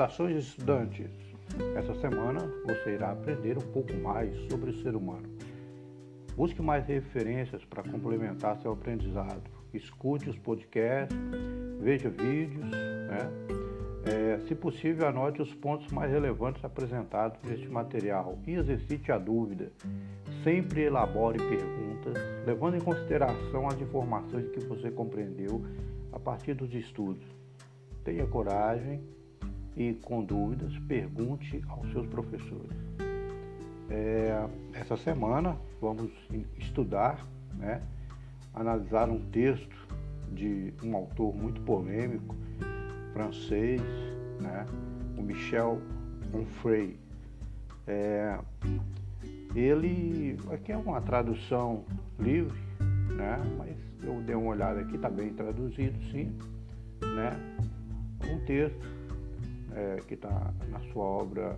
Saudações estudantes! Essa semana você irá aprender um pouco mais sobre o ser humano. Busque mais referências para complementar seu aprendizado. Escute os podcasts, veja vídeos, né? É, se possível, anote os pontos mais relevantes apresentados neste material e exercite a dúvida. Sempre elabore perguntas, levando em consideração as informações que você compreendeu a partir dos estudos. Tenha coragem e, com dúvidas, pergunte aos seus professores. É, essa semana vamos estudar, né, analisar um texto de um autor muito polêmico, francês, né, o Michel Onfray. É, ele aqui é uma tradução livre, né, mas eu dei uma olhada aqui, está bem traduzido, sim, né, um texto é, que está na sua obra,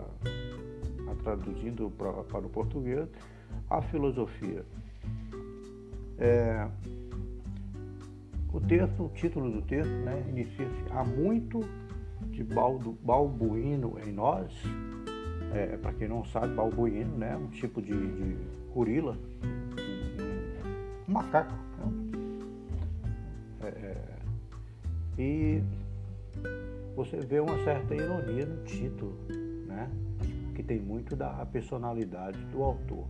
tá traduzindo pra, para o português, a filosofia. É, o texto, o título do texto, né, inicia-se Há muito de baldo, balbuíno em nós. É, Para quem não sabe, balbuíno né, um tipo de, de gorila, um, um macaco. Né? É, é, e você vê uma certa ironia no título, né? que tem muito da personalidade do autor.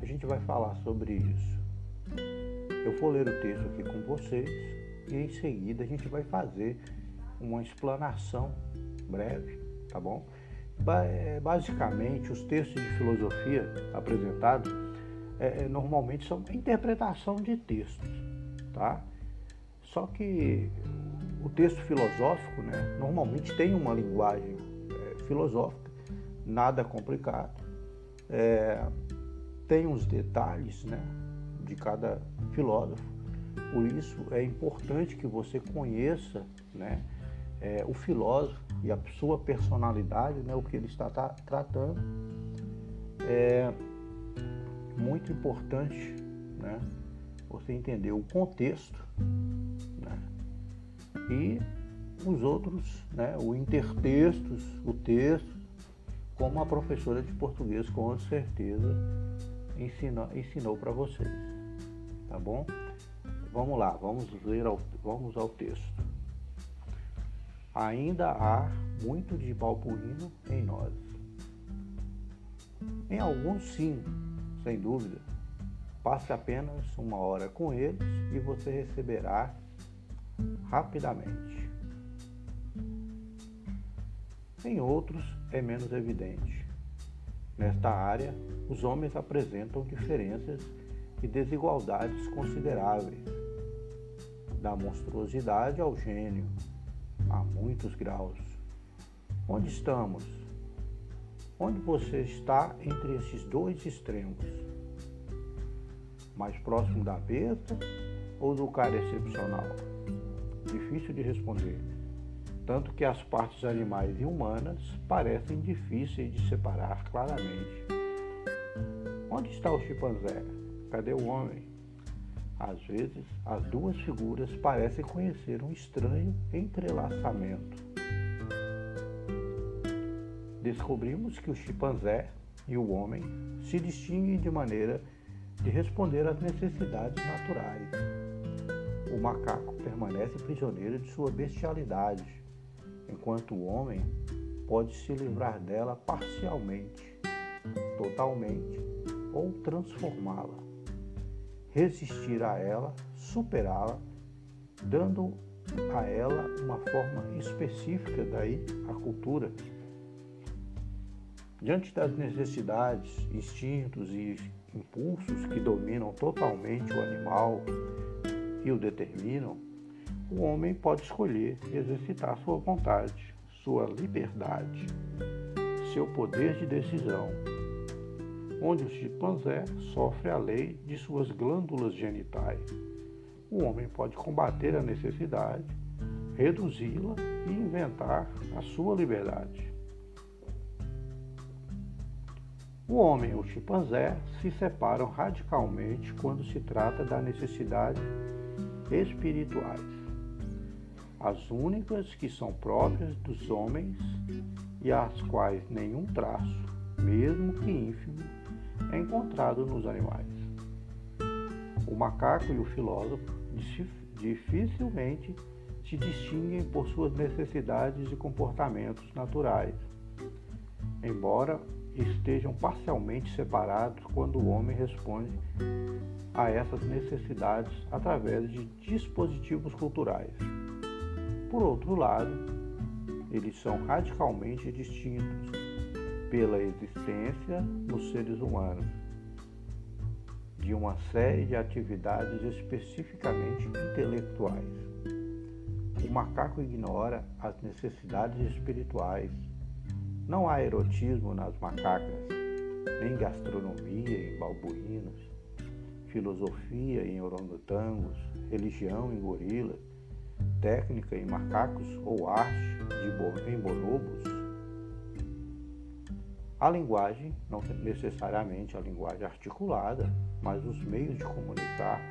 A gente vai falar sobre isso. Eu vou ler o texto aqui com vocês e em seguida a gente vai fazer uma explanação breve, tá bom? É, basicamente, os textos de filosofia apresentados é, é, normalmente são interpretação de textos, tá? Só que o texto filosófico, né, normalmente tem uma linguagem é, filosófica, nada complicado, é, tem uns detalhes, né, de cada filósofo. Por isso é importante que você conheça, né, é, o filósofo e a sua personalidade, né, o que ele está tra tratando. É muito importante, né, você entender o contexto e os outros, né, o intertextos, o texto, como a professora de português com certeza ensinou, ensinou para vocês. Tá bom? Vamos lá, vamos ler ao, vamos ao texto. Ainda há muito de balbuíno em nós. Em alguns sim, sem dúvida. Passe apenas uma hora com eles e você receberá rapidamente. Em outros é menos evidente. Nesta área, os homens apresentam diferenças e desigualdades consideráveis, da monstruosidade ao gênio, a muitos graus. Onde estamos? Onde você está entre esses dois extremos? Mais próximo da besta ou do cara excepcional? Difícil de responder, tanto que as partes animais e humanas parecem difíceis de separar claramente. Onde está o chimpanzé? Cadê o homem? Às vezes, as duas figuras parecem conhecer um estranho entrelaçamento. Descobrimos que o chimpanzé e o homem se distinguem de maneira de responder às necessidades naturais o macaco permanece prisioneiro de sua bestialidade, enquanto o homem pode se livrar dela parcialmente, totalmente ou transformá-la, resistir a ela, superá-la, dando a ela uma forma específica, daí a cultura. Diante das necessidades, instintos e impulsos que dominam totalmente o animal, que o determinam, o homem pode escolher exercitar sua vontade, sua liberdade, seu poder de decisão, onde o chimpanzé sofre a lei de suas glândulas genitais. O homem pode combater a necessidade, reduzi-la e inventar a sua liberdade. O homem e o chimpanzé se separam radicalmente quando se trata da necessidade espirituais. as únicas que são próprias dos homens e às quais nenhum traço, mesmo que ínfimo, é encontrado nos animais. O macaco e o filósofo dificilmente se distinguem por suas necessidades e comportamentos naturais, embora estejam parcialmente separados quando o homem responde a essas necessidades através de dispositivos culturais. Por outro lado, eles são radicalmente distintos pela existência nos seres humanos de uma série de atividades especificamente intelectuais. O macaco ignora as necessidades espirituais. Não há erotismo nas macacas, nem gastronomia em balbuínos, filosofia em orangotangos, religião em gorilas, técnica em macacos ou arte de, em bonobos, a linguagem, não necessariamente a linguagem articulada, mas os meios de comunicar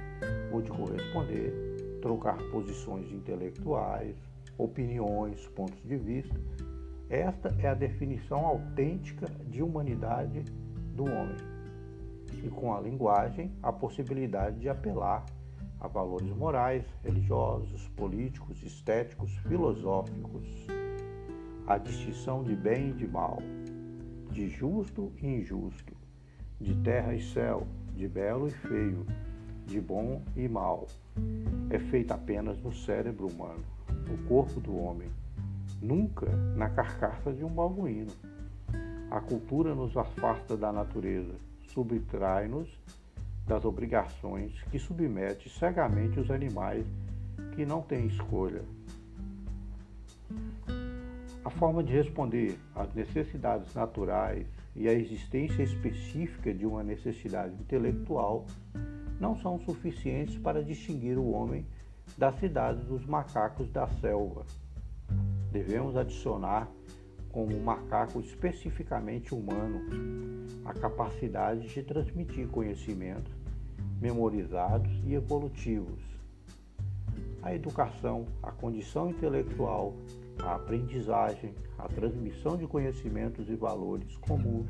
ou de corresponder, trocar posições intelectuais, opiniões, pontos de vista. Esta é a definição autêntica de humanidade do homem. E com a linguagem, a possibilidade de apelar a valores morais, religiosos, políticos, estéticos, filosóficos, a distinção de bem e de mal, de justo e injusto, de terra e céu, de belo e feio, de bom e mal, é feita apenas no cérebro humano, no corpo do homem, nunca na carcaça de um babuíno. A cultura nos afasta da natureza, subtrai-nos das obrigações que submete cegamente os animais que não têm escolha. A forma de responder às necessidades naturais e à existência específica de uma necessidade intelectual não são suficientes para distinguir o homem da cidade dos macacos da selva. Devemos adicionar como um macaco especificamente humano a capacidade de transmitir conhecimentos memorizados e evolutivos. A educação, a condição intelectual, a aprendizagem, a transmissão de conhecimentos e valores comuns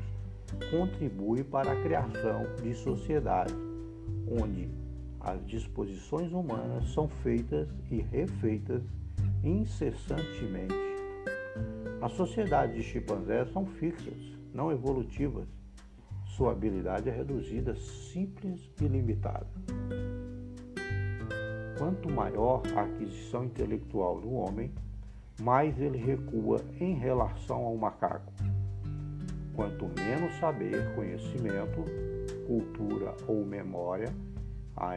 contribui para a criação de sociedades onde as disposições humanas são feitas e refeitas incessantemente. As sociedades de chimpanzés são fixas, não evolutivas, sua habilidade é reduzida, simples e limitada. Quanto maior a aquisição intelectual do homem, mais ele recua em relação ao macaco. Quanto menos saber, conhecimento, cultura ou memória há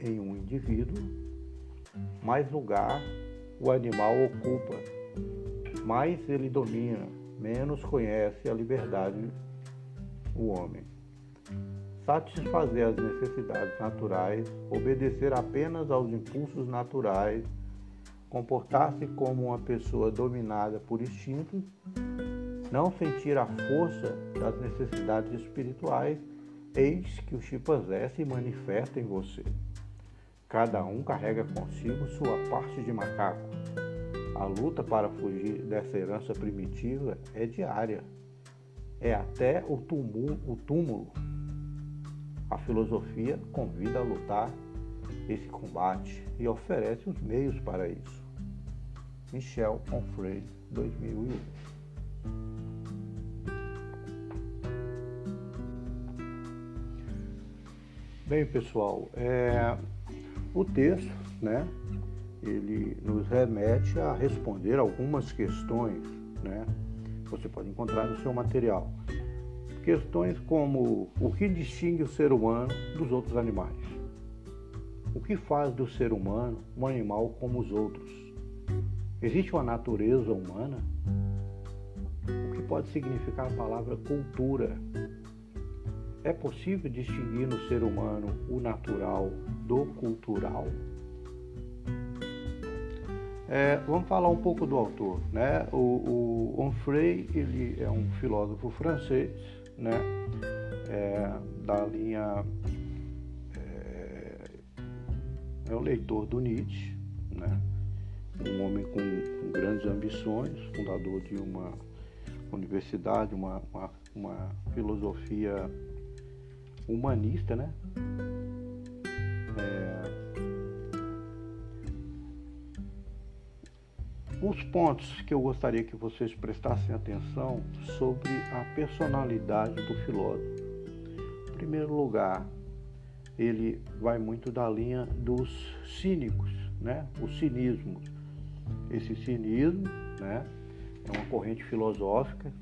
em um indivíduo, mais lugar o animal ocupa, mais ele domina, menos conhece a liberdade o homem. Satisfazer as necessidades naturais, obedecer apenas aos impulsos naturais, comportar-se como uma pessoa dominada por instintos, não sentir a força das necessidades espirituais, eis que o chimpanzé se manifesta em você. Cada um carrega consigo sua parte de macaco. A luta para fugir dessa herança primitiva é diária é até o túmulo, o túmulo. A filosofia convida a lutar esse combate e oferece os meios para isso. Michel Onfray, 2001. Bem, pessoal, é, o texto, né, ele nos remete a responder algumas questões, né, você pode encontrar no seu material. Questões como o que distingue o ser humano dos outros animais? O que faz do ser humano um animal como os outros? Existe uma natureza humana? O que pode significar a palavra cultura? É possível distinguir no ser humano o natural do cultural? É, vamos falar um pouco do autor. Né? O, o Onfray ele é um filósofo francês né? É, da linha. É, é o leitor do Nietzsche. Né? um homem com, grandes ambições, fundador de uma universidade, uma, uma, uma filosofia humanista, né? É, os pontos que eu gostaria que vocês prestassem atenção sobre a personalidade do filósofo. Em primeiro lugar, ele vai muito da linha dos cínicos, né? O cinismo. Esse cinismo, né? É uma corrente filosófica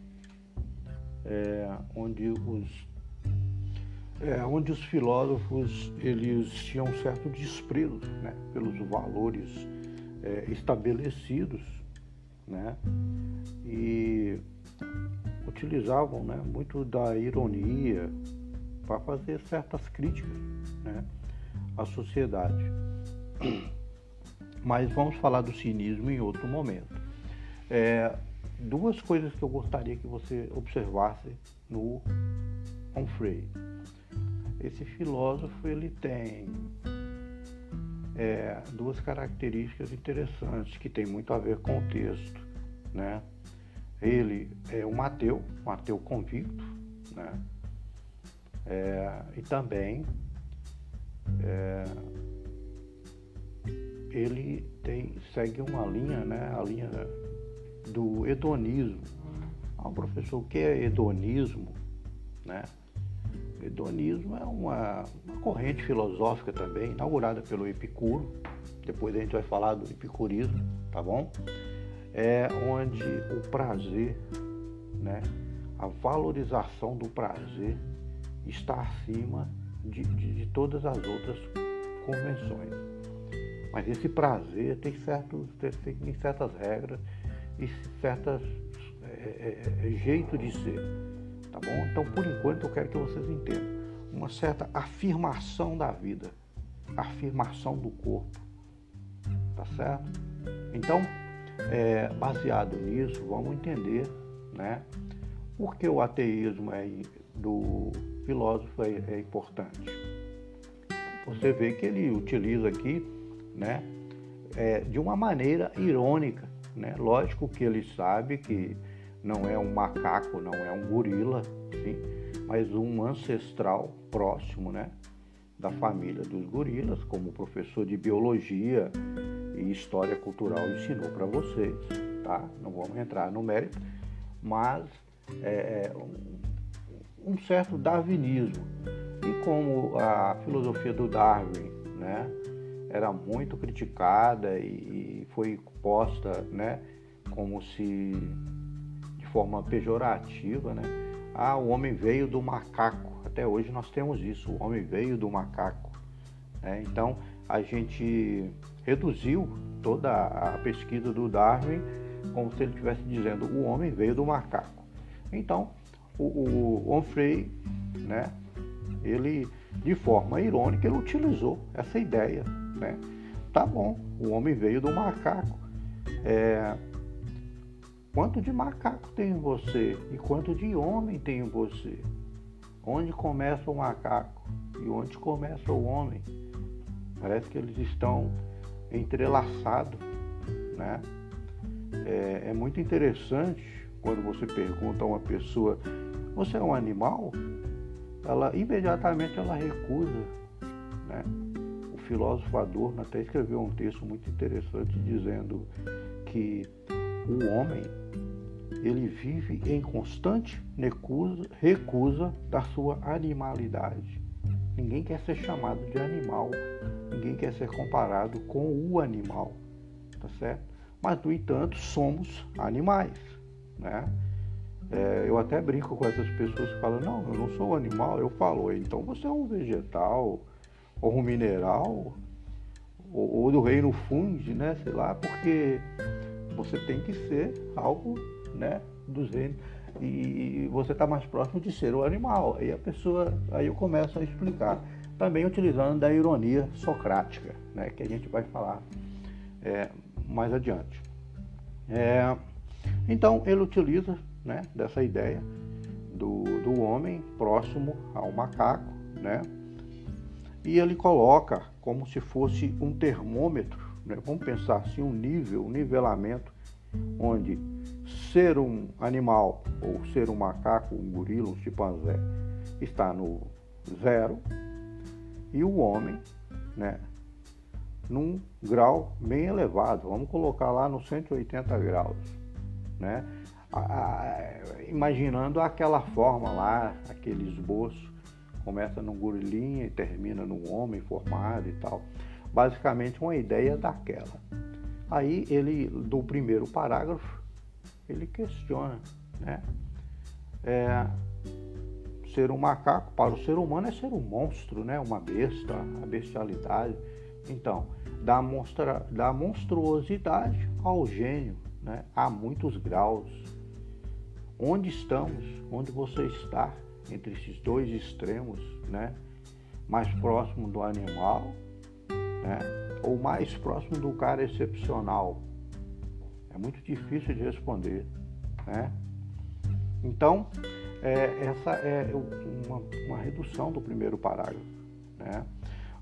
é, onde os é, onde os filósofos eles tinham um certo desprezo né, pelos valores é, estabelecidos né, e utilizavam né, muito da ironia para fazer certas críticas né, à sociedade. Mas vamos falar do cinismo em outro momento. É, duas coisas que eu gostaria que você observasse no Onfray. Esse filósofo ele tem é, duas características interessantes que tem muito a ver com o texto, né? Ele é um ateu, um ateu convicto, né? É, e também é, ele tem, segue uma linha, né? A linha do hedonismo. Ah, professor, o que é hedonismo? Né? Hedonismo é uma, uma corrente filosófica também, inaugurada pelo Epicuro. Depois a gente vai falar do epicurismo, tá bom? É onde o prazer, né, a valorização do prazer está acima de, de, de todas as outras convenções. Mas esse prazer tem, certos, tem certas regras e certos é, é, é, jeito de ser, tá bom? Então, por enquanto, eu quero que vocês entendam uma certa afirmação da vida, afirmação do corpo, tá certo? Então, é, baseado nisso, vamos entender, né? Por que o ateísmo é, do filósofo é, é importante? Você vê que ele utiliza aqui, né? É, de uma maneira irônica, né? Lógico que ele sabe que não é um macaco, não é um gorila, sim, mas um ancestral próximo, né? Da família dos gorilas, como o professor de biologia e história cultural ensinou para vocês, tá? Não vamos entrar no mérito, mas é, é um, um certo darwinismo. E como a filosofia do Darwin, né? era muito criticada e foi posta, né, como se forma pejorativa, né? Ah, o homem veio do macaco. Até hoje nós temos isso, o homem veio do macaco. Né? Então a gente reduziu toda a pesquisa do Darwin como se ele estivesse dizendo o homem veio do macaco. Então o, o Onfray, né? Ele de forma irônica ele utilizou essa ideia né? Tá bom, o homem veio do macaco. É, quanto de macaco tem em você e quanto de homem tem em você? Onde começa o macaco e onde começa o homem? Parece que eles estão entrelaçados, né? É, é muito interessante quando você pergunta a uma pessoa: você é um animal? Ela imediatamente ela recusa, né? filósofo Adorno até escreveu um texto muito interessante dizendo que o homem ele vive em constante recusa, recusa da sua animalidade. Ninguém quer ser chamado de animal, ninguém quer ser comparado com o animal, tá certo? Mas, no entanto, somos animais, né? É, eu até brinco com essas pessoas que falam, não, eu não sou um animal, eu falo, então você é um vegetal, ou um mineral, ou, ou do reino funde, né? Sei lá, porque você tem que ser algo, né? Dos reinos. E você está mais próximo de ser o animal. Aí a pessoa, aí eu começo a explicar. Também utilizando da ironia socrática, né? Que a gente vai falar é, mais adiante. É, então ele utiliza né, dessa ideia do, do homem próximo ao macaco, né? e ele coloca como se fosse um termômetro né? vamos pensar assim, um nível, um nivelamento, onde ser um animal, ou ser um macaco, um gorila, um chimpanzé, está no zero, e o homem, né, num grau bem elevado, vamos colocar lá nos 180 graus, né? imaginando aquela forma lá, aquele esboço, começa no gorilinha e termina no homem formado e tal. Basicamente uma ideia daquela. Aí ele, do primeiro parágrafo, ele questiona, né? É, ser um macaco para o ser humano é ser um monstro, né? Uma besta, a bestialidade. Então, da, monstra, da monstruosidade ao gênio, né? Há muitos graus. Onde estamos? Onde você está? Entre esses dois extremos, né? Mais próximo do animal, né? Ou mais próximo do cara excepcional. É muito difícil de responder, né? Então, é, essa é uma, uma, redução do primeiro parágrafo. Né?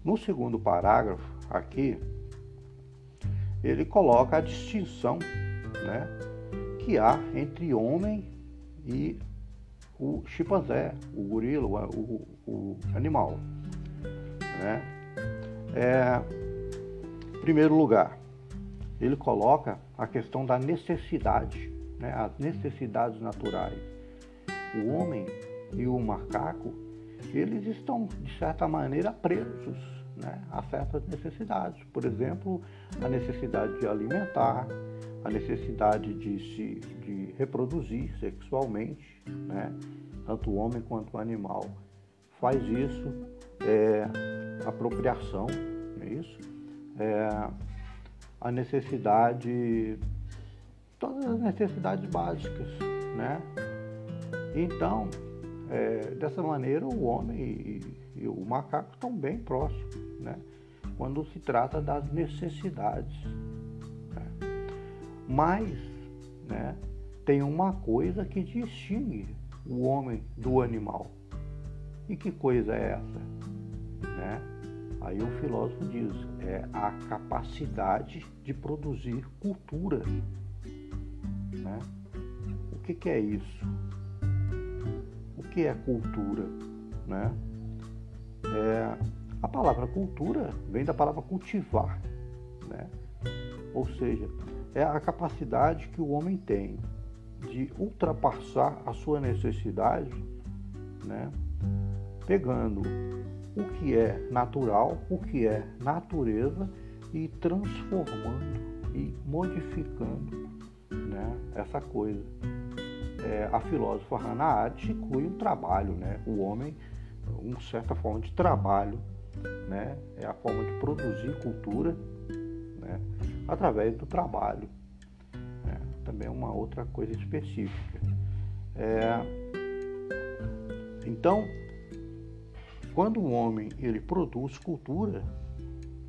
No segundo parágrafo, aqui, ele coloca a distinção né, que há entre homem e o chimpanzé, o gorila, o, o, o animal. Né? É, primeiro lugar, ele coloca a questão da necessidade, né, as necessidades naturais. O homem e o macaco, eles estão, de certa maneira, presos né, a certas necessidades. Por exemplo, a necessidade de alimentar, a necessidade de se de reproduzir sexualmente, né? tanto o homem quanto o animal faz isso, é, a procriação, não é isso? É, a necessidade, todas as necessidades básicas, né? Então, é, dessa maneira, o homem e, e o macaco estão bem próximos, né? Quando se trata das necessidades mas né, tem uma coisa que distingue o homem do animal. E que coisa é essa? Né? Aí o filósofo diz, é a capacidade de produzir cultura. Né? O que, que é isso? O que é cultura? Né? É, a palavra cultura vem da palavra cultivar. Né? Ou seja, é a capacidade que o homem tem de ultrapassar a sua necessidade, né? pegando o que é natural, o que é natureza e transformando e modificando né? essa coisa. É, a filósofa Hannah Arendt inclui um trabalho, né? o homem, uma certa forma de trabalho, né? é a forma de produzir cultura né? através do trabalho. É, também é uma outra coisa específica. É, então, quando o homem ele produz cultura,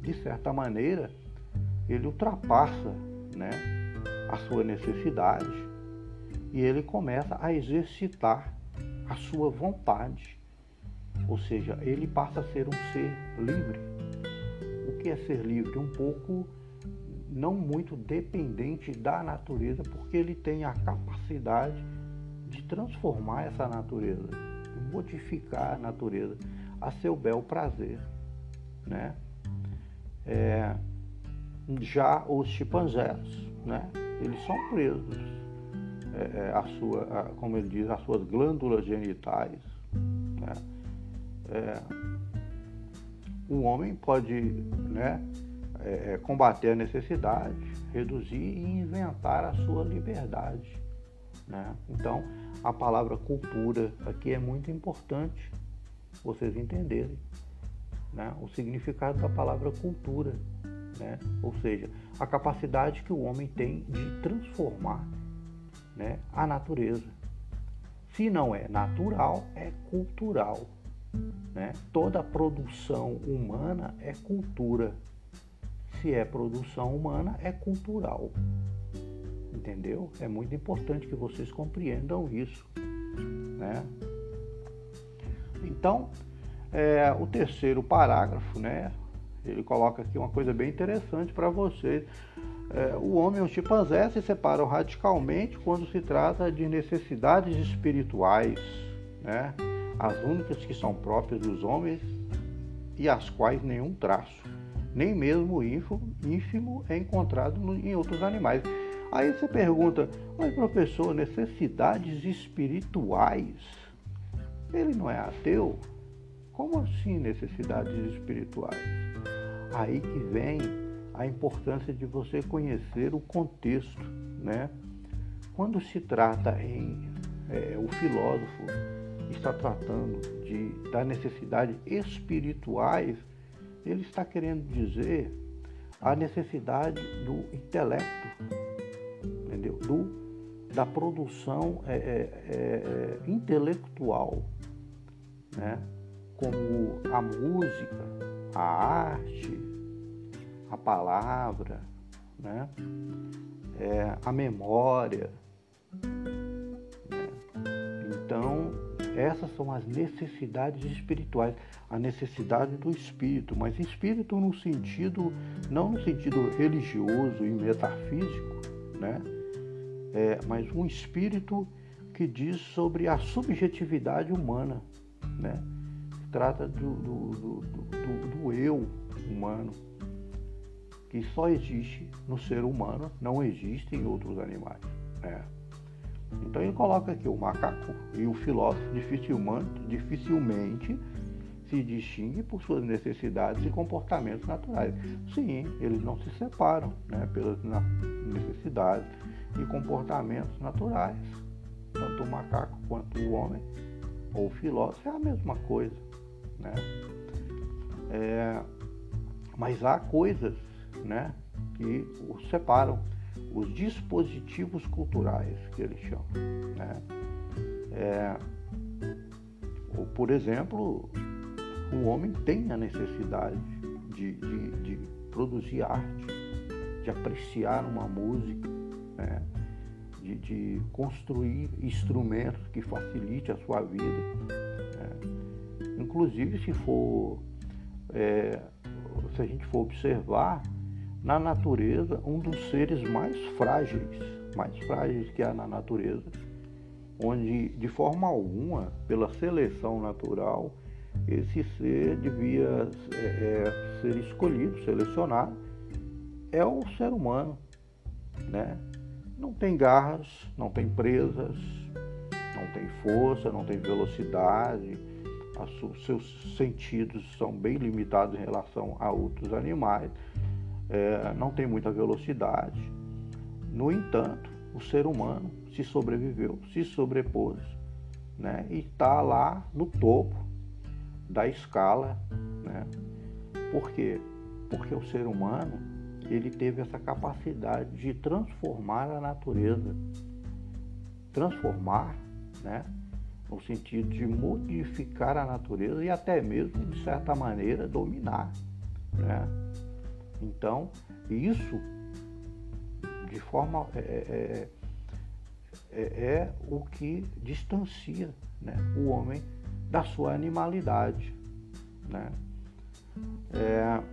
de certa maneira, ele ultrapassa né, a sua necessidade e ele começa a exercitar a sua vontade. Ou seja, ele passa a ser um ser livre. O que é ser livre? Um pouco não muito dependente da natureza, porque ele tem a capacidade de transformar essa natureza, modificar a natureza a seu bel prazer, né? É, já os chimpanzés, né? Eles são presos, é, é, a sua, a, como ele diz, as suas glândulas genitais, né? É, o homem pode, né? é, é, combater a necessidade, reduzir e inventar a sua liberdade. Né? Então, a palavra cultura aqui é muito importante vocês entenderem né? o significado da palavra cultura, né? ou seja, a capacidade que o homem tem de transformar né? a natureza. Se não é natural, é cultural. Né? Toda produção humana é cultura se é produção humana, é cultural. Entendeu? É muito importante que vocês compreendam isso. Né? Então, é, o terceiro parágrafo, né, Ele coloca aqui uma coisa bem interessante para vocês. É, o homem e o chimpanzé se separam radicalmente quando se trata de necessidades espirituais, né? as únicas que são próprias dos homens e as quais nenhum traço, nem mesmo ínfimo, é encontrado em outros animais. Aí você pergunta, mas professor, necessidades espirituais? Ele não é ateu? Como assim necessidades espirituais? Aí que vem a importância de você conhecer o contexto, né? Quando se trata em é, o filósofo está tratando de da necessidade espirituais, ele está querendo dizer a necessidade do intelecto, entendeu? Do da produção é, é, é, é intelectual, né? Como a música, a arte, a palavra, né? É, a memória. Né? Então, essas são as necessidades espirituais, a necessidade do espírito, mas espírito no sentido, não no sentido religioso e metafísico, né? É, mas um espírito que diz sobre a subjetividade humana, né? Trata do, do, do, do, do eu humano que só existe no ser humano, não existe em outros animais. Né? Então ele coloca aqui o macaco e o filósofo dificilmente, dificilmente se distingue por suas necessidades e comportamentos naturais. Sim, eles não se separam né, pelas necessidades e comportamentos naturais. Tanto o macaco quanto o homem ou filósofo é a mesma coisa. Né? É, mas há coisas né, que os separam, os dispositivos culturais que eles chamam. Né? É, ou, por exemplo, o homem tem a necessidade de, de, de produzir arte, de apreciar uma música, né? De, de, construir instrumentos que facilite a sua vida. Né? Inclusive, se for, é, se a gente for observar, na natureza um dos seres mais frágeis, mais frágeis que há na natureza, onde de forma alguma, pela seleção natural, esse ser devia é, é, ser escolhido, selecionado, é o ser humano, né? Não tem garras, não tem presas, não tem força, não tem velocidade, os seus sentidos são bem limitados em relação a outros animais é, não tem muita velocidade. No entanto, o ser humano se sobreviveu, se sobrepôs né, e está lá no topo da escala. Né? Por quê? Porque o ser humano ele teve essa capacidade de transformar a natureza. Transformar, né? no sentido de modificar a natureza e até mesmo, de certa maneira, dominar. Né? Então, isso, de forma. É, é, é, é o que distancia né, o homem da sua animalidade. Né? É,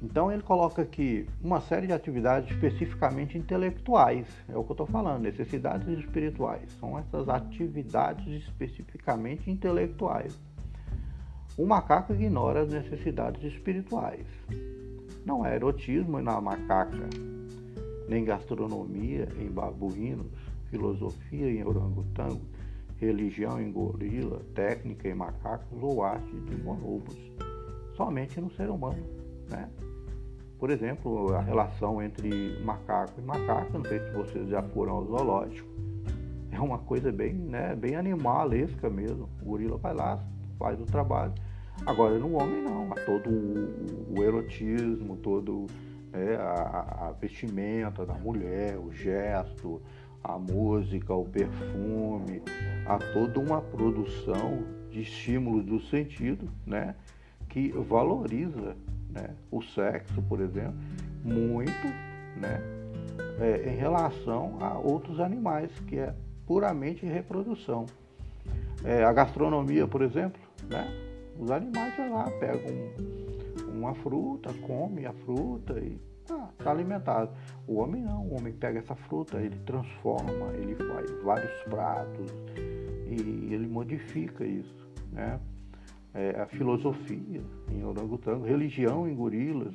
então ele coloca aqui uma série de atividades especificamente intelectuais, é o que eu estou falando, necessidades espirituais. São essas atividades especificamente intelectuais. O macaco ignora as necessidades espirituais. Não é erotismo na macaca, nem gastronomia em babuínos, filosofia em orangotango, religião em gorila, técnica em macacos ou arte de bonobos. Somente no ser humano. Né? Por exemplo, a relação entre macaco e macaca, não sei se vocês já foram ao zoológico, é uma coisa bem, né, bem animalesca mesmo. O gorila vai lá, faz o trabalho Agora, no homem, não. Há todo o, o erotismo, todo né, a, a, vestimenta da mulher, o gesto, a música, o perfume, há toda uma produção de estímulos do sentido, né, que valoriza né, o sexo, por exemplo, muito, né, é, em relação a outros animais, que é puramente reprodução. É, a gastronomia, por exemplo, né, os animais vão lá, pegam uma fruta, come a fruta e está ah, alimentado. O homem não, o homem pega essa fruta, ele transforma, ele faz vários pratos e ele modifica isso. Né? É, a filosofia em orangotango, religião em gorilas.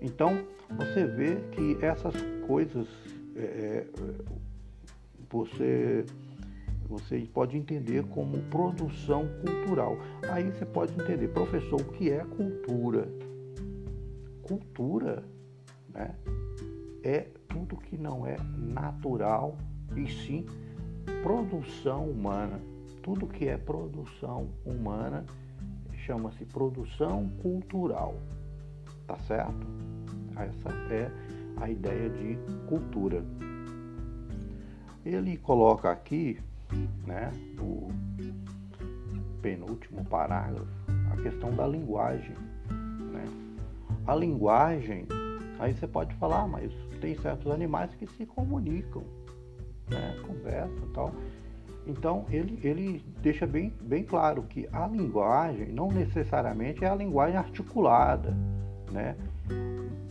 Então você vê que essas coisas é, é você você pode entender como produção cultural. Aí você pode entender, professor, o que é cultura? Cultura né, é tudo que não é natural e sim produção humana. Tudo que é produção humana chama-se produção cultural. Tá certo? Essa é a ideia de cultura. Ele coloca aqui né, o penúltimo parágrafo, a questão da linguagem. Né? A linguagem, aí você pode falar, mas tem certos animais que se comunicam, né, conversam e tal. Então ele, ele deixa bem, bem claro que a linguagem não necessariamente é a linguagem articulada, né?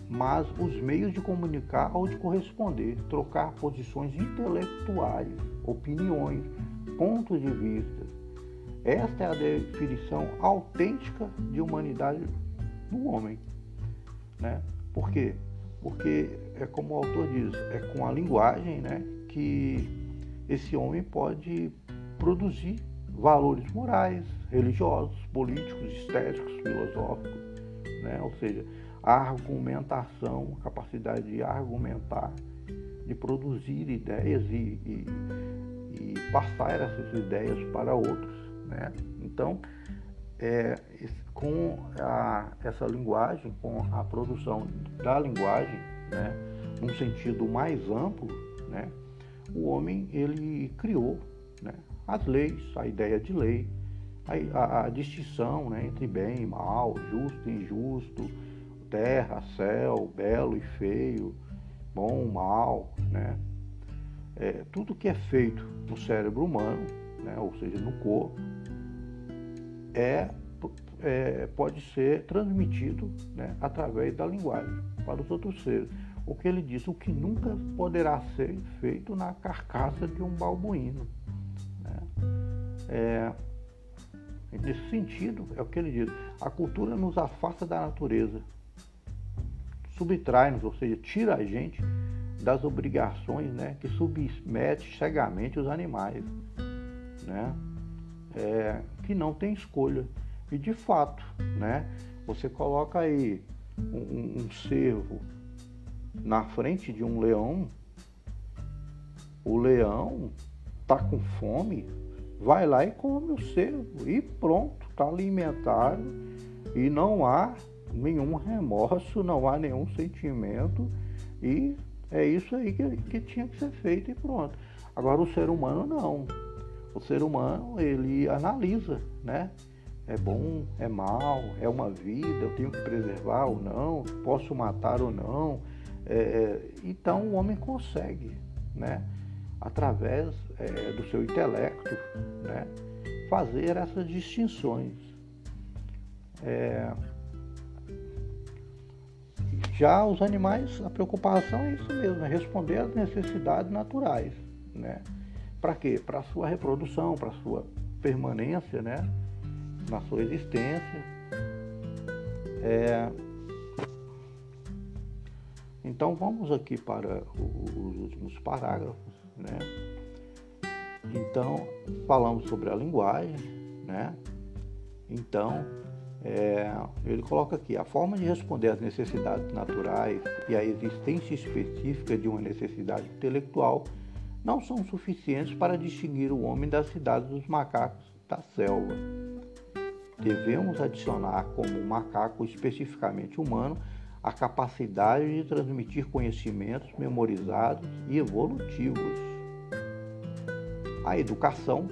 mas os meios de comunicar ou de corresponder, trocar posições intelectuais, opiniões, pontos de vista. Esta é a definição autêntica de humanidade do homem. Né? Por quê? Porque é como o autor diz, é com a linguagem né, que esse homem pode produzir valores morais, religiosos, políticos, estéticos, filosóficos, né? ou seja, a argumentação, a capacidade de argumentar, de produzir ideias e, e, e passar essas ideias para outros. Né? Então, é, com a, essa linguagem, com a produção da linguagem, né, num sentido mais amplo, né, o homem ele criou né, as leis, a ideia de lei, a, a, a distinção né, entre bem e mal, justo e injusto, terra, céu, belo e feio, bom, mal, né? É, tudo que é feito no cérebro humano, né, ou seja, no corpo, é, é, pode ser transmitido né, através da linguagem para os outros seres. O que ele diz, o que nunca poderá ser feito na carcaça de um balbuíno. Né? É, nesse sentido, é o que ele diz, a cultura nos afasta da natureza, subtrai-nos, ou seja, tira a gente das obrigações né, que submete cegamente os animais, né, é, que não tem escolha. E de fato, né, você coloca aí um, um cervo na frente de um leão, o leão tá com fome, vai lá e come o cervo e pronto, está alimentado e não há nenhum remorso, não há nenhum sentimento e é isso aí que, que tinha que ser feito e pronto. Agora o ser humano não. O ser humano ele analisa, né? É bom, é mal, é uma vida, eu tenho que preservar ou não, posso matar ou não. É, é então o homem consegue, né? Através é, do seu intelecto, né? Fazer essas distinções. É, já os animais, a preocupação é isso mesmo, é responder às necessidades naturais, né? Para quê? Para a sua reprodução, para a sua permanência, né? Na sua existência. É... Então vamos aqui para os últimos parágrafos, né? Então falamos sobre a linguagem, né? Então é, ele coloca aqui: a forma de responder às necessidades naturais e à existência específica de uma necessidade intelectual não são suficientes para distinguir o homem das cidades dos macacos da selva. Devemos adicionar como macaco especificamente humano a capacidade de transmitir conhecimentos memorizados e evolutivos. A educação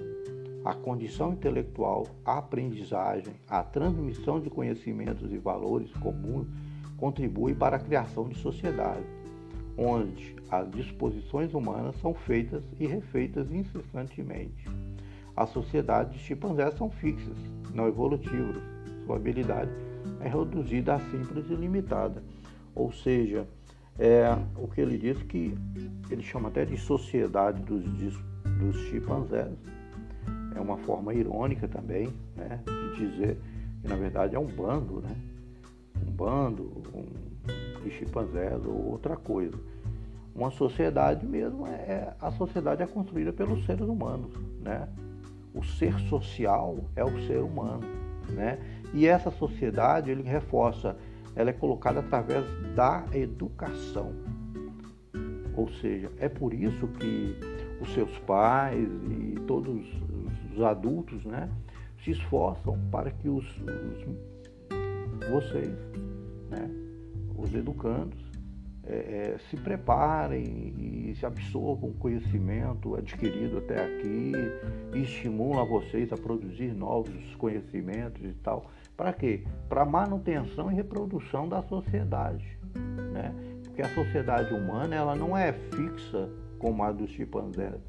a condição intelectual, a aprendizagem, a transmissão de conhecimentos e valores comuns contribui para a criação de sociedade, onde as disposições humanas são feitas e refeitas incessantemente. As sociedades de chimpanzés são fixas, não evolutivas, sua habilidade é reduzida a simples e limitada. Ou seja, é o que ele diz que ele chama até de sociedade dos, dos chimpanzés. É uma forma irônica também, né, de dizer que na verdade é um bando, né? Um bando um, de chimpanzés ou outra coisa. Uma sociedade mesmo é a sociedade é construída pelos seres humanos, né? O ser social é o ser humano, né? E essa sociedade ele reforça ela é colocada através da educação. Ou seja, é por isso que os seus pais e todos os adultos né, se esforçam para que os, os vocês, né, os educandos, é, é, se preparem e se absorvam o conhecimento adquirido até aqui e estimulam vocês a produzir novos conhecimentos e tal. Para quê? Para manutenção e reprodução da sociedade. Né? Porque a sociedade humana ela não é fixa como a dos chimpanzés.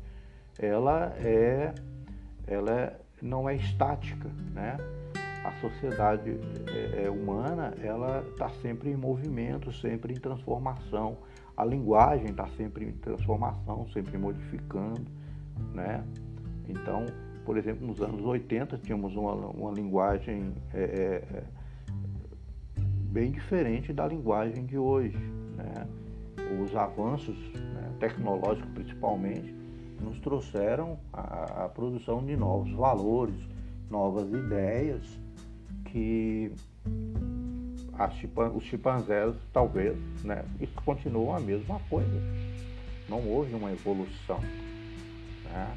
Ela é, ela é, não é estática, né? A sociedade é, é humana ela está sempre em movimento, sempre em transformação. A linguagem está sempre em transformação, sempre modificando, né? Então por exemplo, nos anos 80 tínhamos uma, uma linguagem é, é, bem diferente da linguagem de hoje. Né? Os avanços né, tecnológicos, principalmente, nos trouxeram a, a, produção de novos valores, novas ideias que os chimpanzés talvez, né, isso continua a mesma coisa. Não houve uma evolução. Né?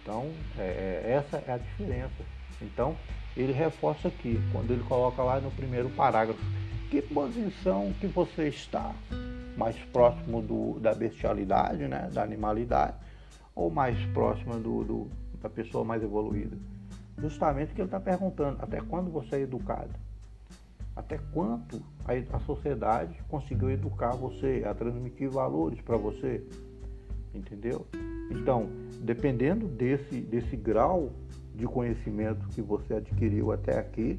Então, é, é, essa é a diferença. Então, ele reforça aqui, quando ele coloca lá no primeiro parágrafo, que posição que você está? Mais próximo do, da bestialidade, né, da animalidade, ou mais próximo do, do da pessoa mais evoluída? Justamente o que ele está perguntando, até quando você é educado? Até quanto a, a sociedade conseguiu educar você, a transmitir valores para você? Entendeu? Então, dependendo desse, desse grau de conhecimento que você adquiriu até aqui,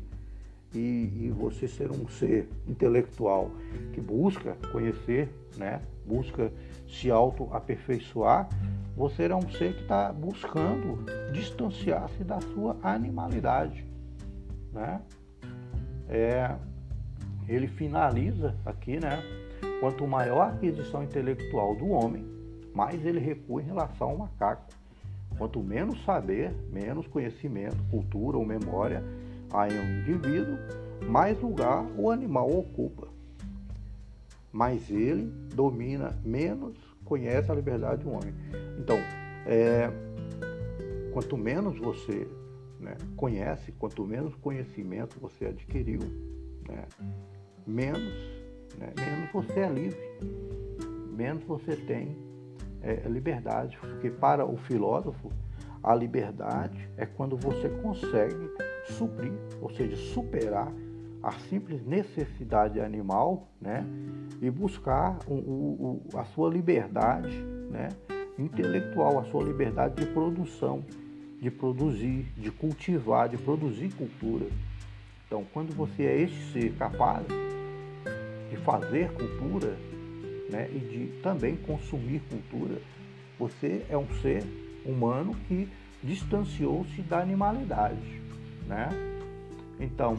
e, e, você ser um ser intelectual que busca conhecer, né? busca se auto-aperfeiçoar, você é um ser que está buscando distanciar-se da sua animalidade. Né? É, ele finaliza aqui, né? Quanto maior a aquisição intelectual do homem, mais ele recua em relação ao macaco. Quanto menos saber, menos conhecimento, cultura ou memória há em um indivíduo, mais lugar o animal ocupa. Mas ele domina menos, conhece a liberdade do homem. Então, é, quanto menos você né, conhece, quanto menos conhecimento você adquiriu, né, menos, né, menos você é livre, menos você tem é, liberdade, porque para o filósofo, a liberdade é quando você consegue suprir, ou seja, superar a simples necessidade animal, né, e buscar o, o, a sua liberdade, né, intelectual, a sua liberdade de produção, de produzir, de cultivar, de produzir cultura. Então, quando você é este ser capaz de fazer cultura, né, e de também consumir cultura. Você é um ser humano que distanciou-se da animalidade. Né? Então,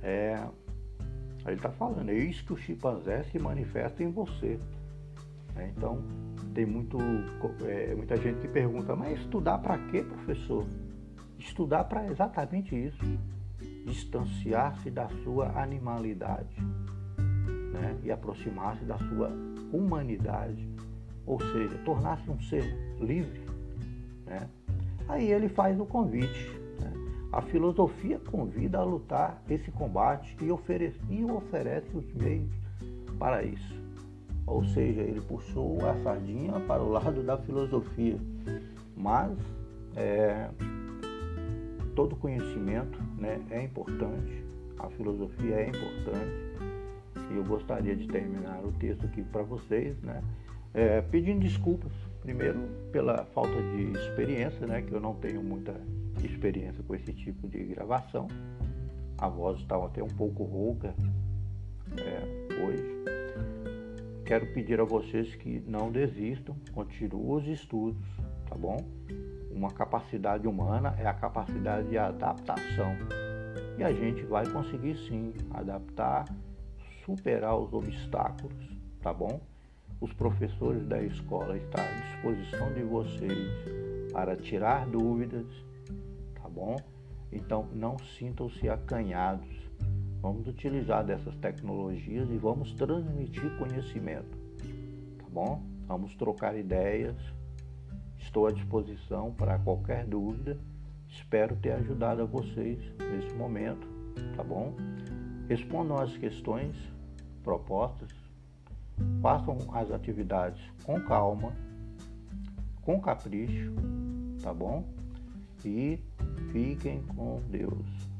é, ele está falando, é isso que o chimpanzé se manifesta em você. Né? Então, tem muito, é, muita gente que pergunta, mas estudar para quê, professor? Estudar para exatamente isso, distanciar-se da sua animalidade né, e aproximar-se da sua humanidade, ou seja, tornar-se um ser livre. Né? Aí ele faz o convite. A filosofia convida a lutar esse combate e oferece, e oferece os meios para isso. Ou seja, ele puxou a sardinha para o lado da filosofia. Mas é, todo conhecimento né, é importante, a filosofia é importante, e eu gostaria de terminar o texto aqui para vocês, né? É, pedindo desculpas, Primeiro, pela falta de experiência, né, que eu não tenho muita experiência com esse tipo de gravação. A voz estava até um pouco rouca é, hoje. Quero pedir a vocês que não desistam, continuem os estudos, tá bom? Uma capacidade humana é a capacidade de adaptação. E a gente vai conseguir sim adaptar, superar os obstáculos, tá bom? Os professores da escola estão à disposição de vocês para tirar dúvidas, tá bom? Então não sintam-se acanhados. Vamos utilizar dessas tecnologias e vamos transmitir conhecimento, tá bom? Vamos trocar ideias. Estou à disposição para qualquer dúvida. Espero ter ajudado a vocês nesse momento, tá bom? Respondam as questões propostas Façam as atividades com calma, com capricho, tá bom? E fiquem com Deus.